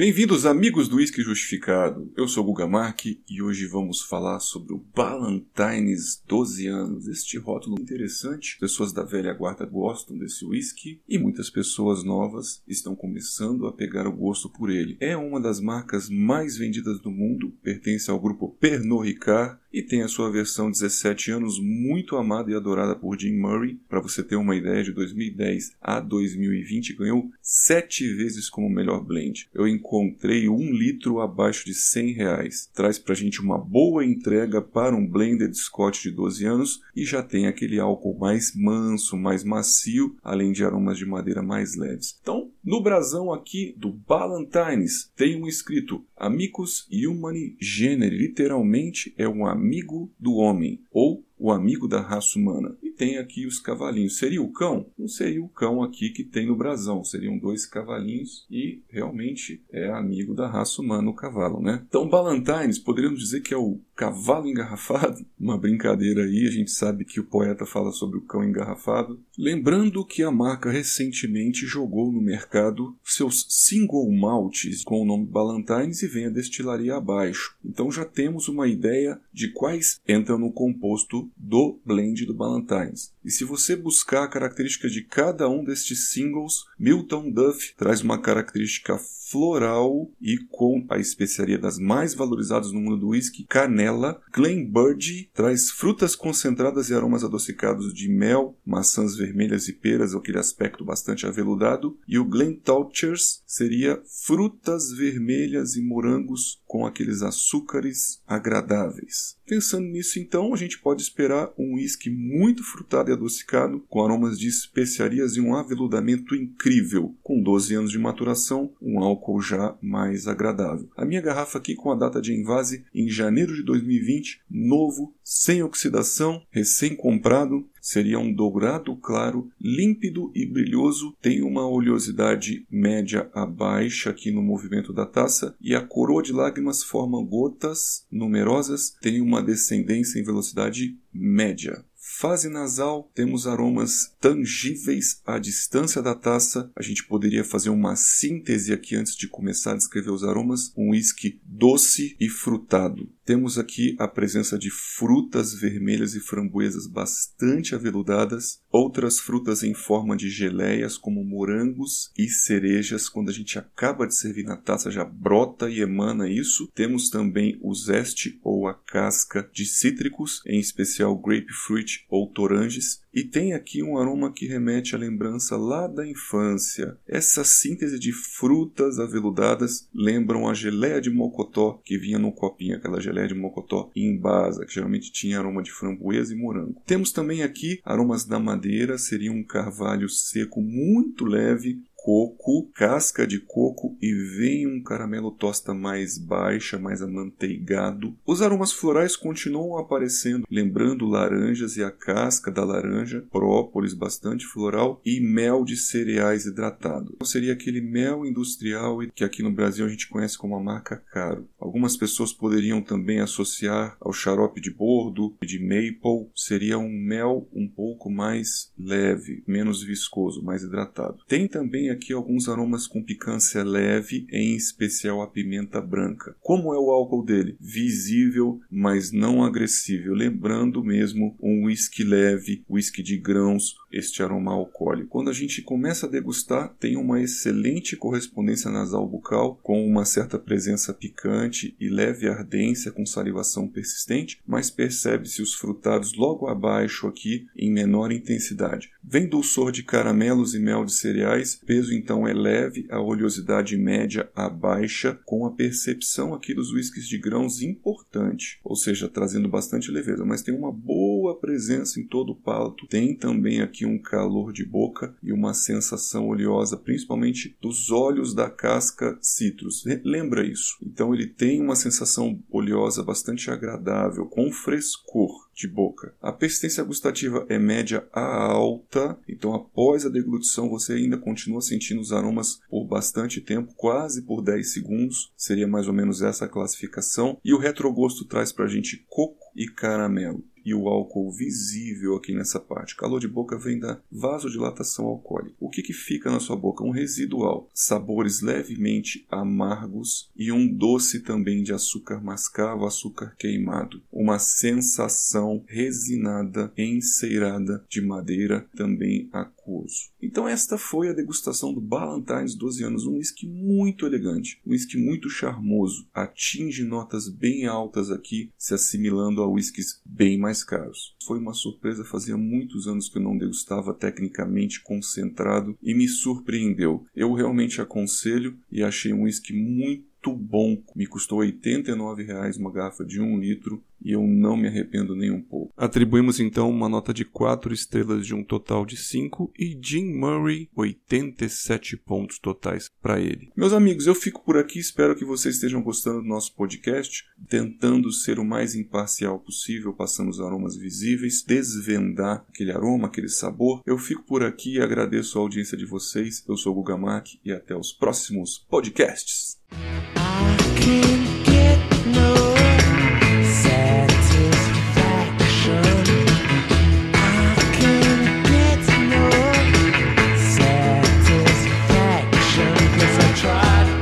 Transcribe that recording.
Bem-vindos, amigos do Whisky Justificado. Eu sou Guga Mark e hoje vamos falar sobre o Ballantines 12 anos. Este rótulo interessante. Pessoas da velha guarda gostam desse whisky e muitas pessoas novas estão começando a pegar o gosto por ele. É uma das marcas mais vendidas do mundo, pertence ao grupo Pernod Ricard e tem a sua versão 17 anos muito amada e adorada por Jim Murray. Para você ter uma ideia, de 2010 a 2020 ganhou sete vezes como melhor blend. Eu encontrei um litro abaixo de 100 reais. Traz pra gente uma boa entrega para um blended Scotch de 12 anos e já tem aquele álcool mais manso, mais macio, além de aromas de madeira mais leves. Então, no brasão aqui do Ballantines tem um escrito Amicus Humani Genere, literalmente é um amigo do homem, ou o amigo da raça humana. E tem aqui os cavalinhos. Seria o cão? Não seria o cão aqui que tem no brasão. Seriam dois cavalinhos e realmente é amigo da raça humana o cavalo, né? Então, Ballantines, poderíamos dizer que é o cavalo engarrafado? Uma brincadeira aí, a gente sabe que o poeta fala sobre o cão engarrafado. Lembrando que a marca recentemente jogou no mercado seus single maltes com o nome Ballantines e vem a destilaria abaixo. Então já temos uma ideia de quais entram no composto do blend do Ballantines. E se você buscar a característica de cada um destes singles, Milton Duff traz uma característica floral e com a especiaria das mais valorizadas no mundo do whisky, canela. Glen Bird traz frutas concentradas e aromas adocicados de mel, maçãs vermelhas e peras, aquele aspecto bastante aveludado. E o Glen Touchers seria frutas vermelhas e morangos com aqueles açúcares agradáveis. Pensando nisso, então, a gente pode esperar um whisky muito frutado e adocicado, com aromas de especiarias e um aveludamento incrível, com 12 anos de maturação, um álcool já mais agradável. A minha garrafa aqui com a data de envase em janeiro de 2020, novo, sem oxidação, recém-comprado, seria um dourado claro, límpido e brilhoso, tem uma oleosidade média a baixa aqui no movimento da taça e a coroa de lágrimas forma gotas numerosas, tem uma descendência em velocidade média. Fase nasal, temos aromas tangíveis à distância da taça. A gente poderia fazer uma síntese aqui antes de começar a descrever os aromas. Um whisky doce e frutado. Temos aqui a presença de frutas vermelhas e framboesas bastante aveludadas, outras frutas em forma de geleias, como morangos e cerejas. Quando a gente acaba de servir na taça, já brota e emana isso. Temos também o zeste ou a casca de cítricos, em especial grapefruit ou toranges, e tem aqui um aroma que remete à lembrança lá da infância. Essa síntese de frutas aveludadas lembram a geleia de mocotó que vinha no copinho, aquela geleia de mocotó em basa, que geralmente tinha aroma de framboesa e morango. Temos também aqui aromas da madeira, seria um carvalho seco muito leve, coco, casca de coco e vem um caramelo tosta mais baixa, mais amanteigado. Os aromas florais continuam aparecendo, lembrando laranjas e a casca da laranja, própolis bastante floral e mel de cereais hidratado. Então, seria aquele mel industrial que aqui no Brasil a gente conhece como a marca Caro. Algumas pessoas poderiam também associar ao xarope de bordo e de maple, seria um mel um pouco mais leve, menos viscoso, mais hidratado. Tem também aqui alguns aromas com picância leve, em especial a pimenta branca. Como é o álcool dele? Visível, mas não agressivo, lembrando mesmo um whisky leve, whisky de grãos, este aroma alcoólico. Quando a gente começa a degustar, tem uma excelente correspondência nasal bucal, com uma certa presença picante e leve ardência com salivação persistente, mas percebe-se os frutados logo abaixo aqui em menor intensidade. Vem dulçor de caramelos e mel de cereais, peso então é leve, a oleosidade média a baixa, com a percepção aqui dos whiskies de grãos importante, ou seja, trazendo bastante leveza, mas tem uma boa presença em todo o palato, tem também aqui um calor de boca e uma sensação oleosa, principalmente dos olhos da casca citrus. Lembra isso? Então ele tem uma sensação oleosa bastante agradável, com frescor de boca. A persistência gustativa é média a alta, então após a deglutição você ainda continua sentindo os aromas por bastante tempo, quase por 10 segundos, seria mais ou menos essa classificação. E o retrogosto traz para a gente coco e caramelo e o álcool visível aqui nessa parte. Calor de boca vem da vasodilatação alcoólica. O que, que fica na sua boca? Um residual, sabores levemente amargos e um doce também de açúcar mascavo, açúcar queimado. Uma sensação resinada, enceirada de madeira, também aquoso. Então esta foi a degustação do Ballantines 12 anos, um whisky muito elegante, um whisky muito charmoso, atinge notas bem altas aqui, se assimilando a whiskies bem mais caros. Foi uma surpresa, fazia muitos anos que eu não degustava tecnicamente concentrado e me surpreendeu. Eu realmente aconselho e achei um whisky muito muito bom. Me custou R$ 89,00 uma garrafa de 1 litro e eu não me arrependo nem um pouco. Atribuímos então uma nota de 4 estrelas de um total de 5 e Jim Murray 87 pontos totais para ele. Meus amigos, eu fico por aqui, espero que vocês estejam gostando do nosso podcast, tentando ser o mais imparcial possível, passando os aromas visíveis, desvendar aquele aroma, aquele sabor. Eu fico por aqui e agradeço a audiência de vocês. Eu sou o Guga Mac e até os próximos podcasts.